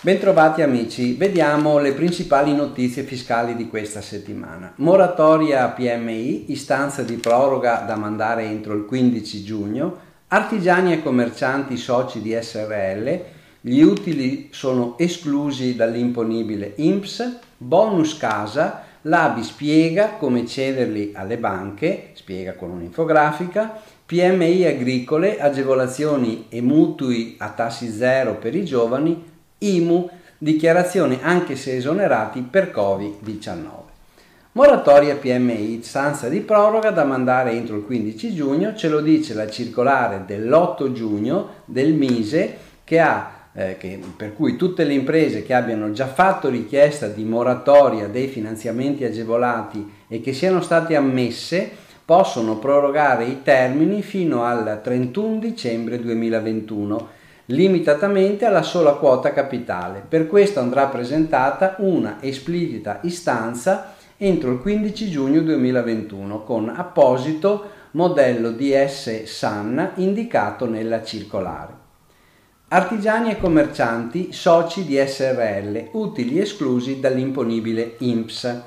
Bentrovati amici, vediamo le principali notizie fiscali di questa settimana. Moratoria PMI, istanza di proroga da mandare entro il 15 giugno, artigiani e commercianti soci di SRL, gli utili sono esclusi dall'imponibile INPS, bonus casa, l'ABI spiega come cederli alle banche, spiega con un'infografica, PMI agricole, agevolazioni e mutui a tassi zero per i giovani, IMU, dichiarazione anche se esonerati per Covid-19. Moratoria PMI, stanza di proroga da mandare entro il 15 giugno, ce lo dice la circolare dell'8 giugno del Mise che ha eh, che, per cui tutte le imprese che abbiano già fatto richiesta di moratoria dei finanziamenti agevolati e che siano state ammesse possono prorogare i termini fino al 31 dicembre 2021 limitatamente alla sola quota capitale. Per questo andrà presentata una esplicita istanza entro il 15 giugno 2021 con apposito modello DS SAN indicato nella circolare. Artigiani e commercianti soci di SRL, utili esclusi dall'imponibile INPS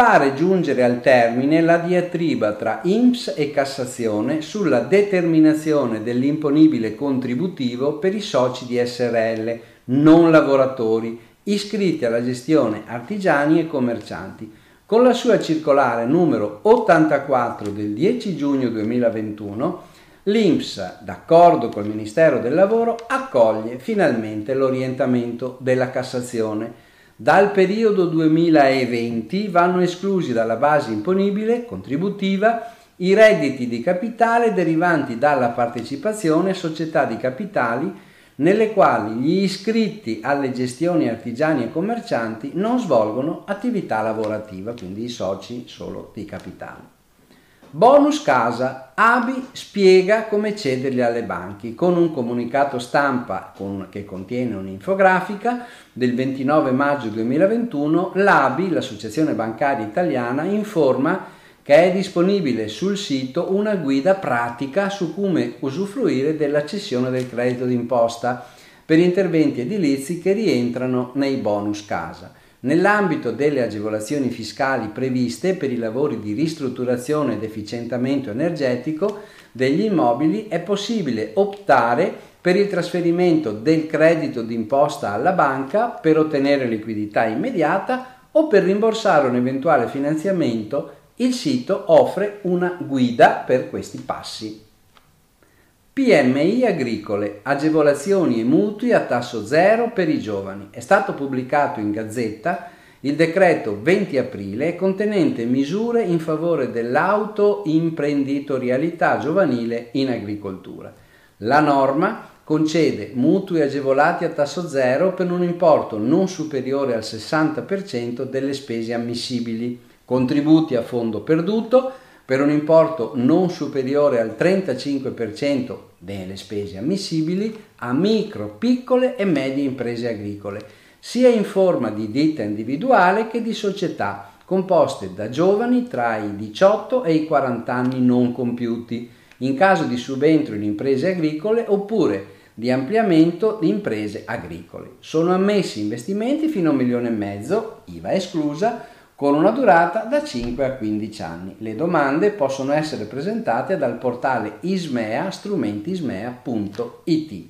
pare giungere al termine la diatriba tra INPS e Cassazione sulla determinazione dell'imponibile contributivo per i soci di SRL, non lavoratori, iscritti alla gestione artigiani e commercianti. Con la sua circolare numero 84 del 10 giugno 2021, l'INPS, d'accordo col Ministero del Lavoro, accoglie finalmente l'orientamento della Cassazione dal periodo 2020 vanno esclusi dalla base imponibile contributiva i redditi di capitale derivanti dalla partecipazione a società di capitali nelle quali gli iscritti alle gestioni artigiani e commercianti non svolgono attività lavorativa, quindi i soci solo di capitale. Bonus casa, ABI spiega come cederli alle banche con un comunicato stampa con, che contiene un'infografica del 29 maggio 2021 l'ABI, l'Associazione Bancaria Italiana, informa che è disponibile sul sito una guida pratica su come usufruire della cessione del credito d'imposta per interventi edilizi che rientrano nei bonus casa. Nell'ambito delle agevolazioni fiscali previste per i lavori di ristrutturazione ed efficientamento energetico degli immobili è possibile optare per il trasferimento del credito d'imposta alla banca per ottenere liquidità immediata o per rimborsare un eventuale finanziamento. Il sito offre una guida per questi passi. PMI agricole, agevolazioni e mutui a tasso zero per i giovani. È stato pubblicato in Gazzetta il decreto 20 aprile contenente misure in favore dell'autoimprenditorialità giovanile in agricoltura. La norma concede mutui agevolati a tasso zero per un importo non superiore al 60% delle spese ammissibili, contributi a fondo perduto per un importo non superiore al 35% delle spese ammissibili a micro, piccole e medie imprese agricole, sia in forma di ditta individuale che di società composte da giovani tra i 18 e i 40 anni non compiuti, in caso di subentro in imprese agricole oppure di ampliamento di imprese agricole. Sono ammessi investimenti fino a un milione e mezzo, IVA esclusa, con una durata da 5 a 15 anni. Le domande possono essere presentate dal portale ismea strumentismea.it.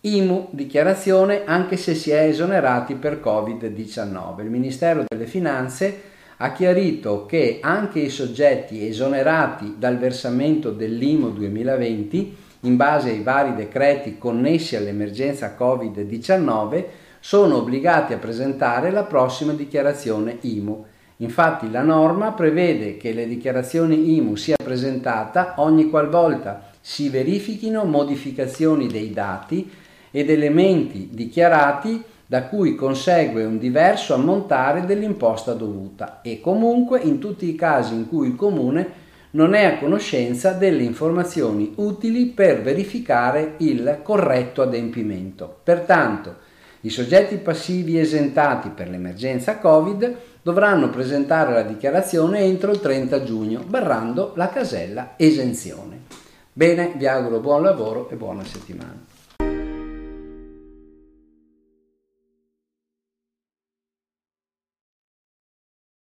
IMU, dichiarazione anche se si è esonerati per Covid-19. Il Ministero delle Finanze ha chiarito che anche i soggetti esonerati dal versamento dell'IMU 2020 in base ai vari decreti connessi all'emergenza Covid-19 sono obbligati a presentare la prossima dichiarazione IMU. Infatti la norma prevede che le dichiarazioni IMU sia presentata ogni qualvolta si verifichino modificazioni dei dati ed elementi dichiarati da cui consegue un diverso ammontare dell'imposta dovuta e comunque in tutti i casi in cui il comune non è a conoscenza delle informazioni utili per verificare il corretto adempimento. Pertanto, i soggetti passivi esentati per l'emergenza Covid dovranno presentare la dichiarazione entro il 30 giugno, barrando la casella esenzione. Bene, vi auguro buon lavoro e buona settimana.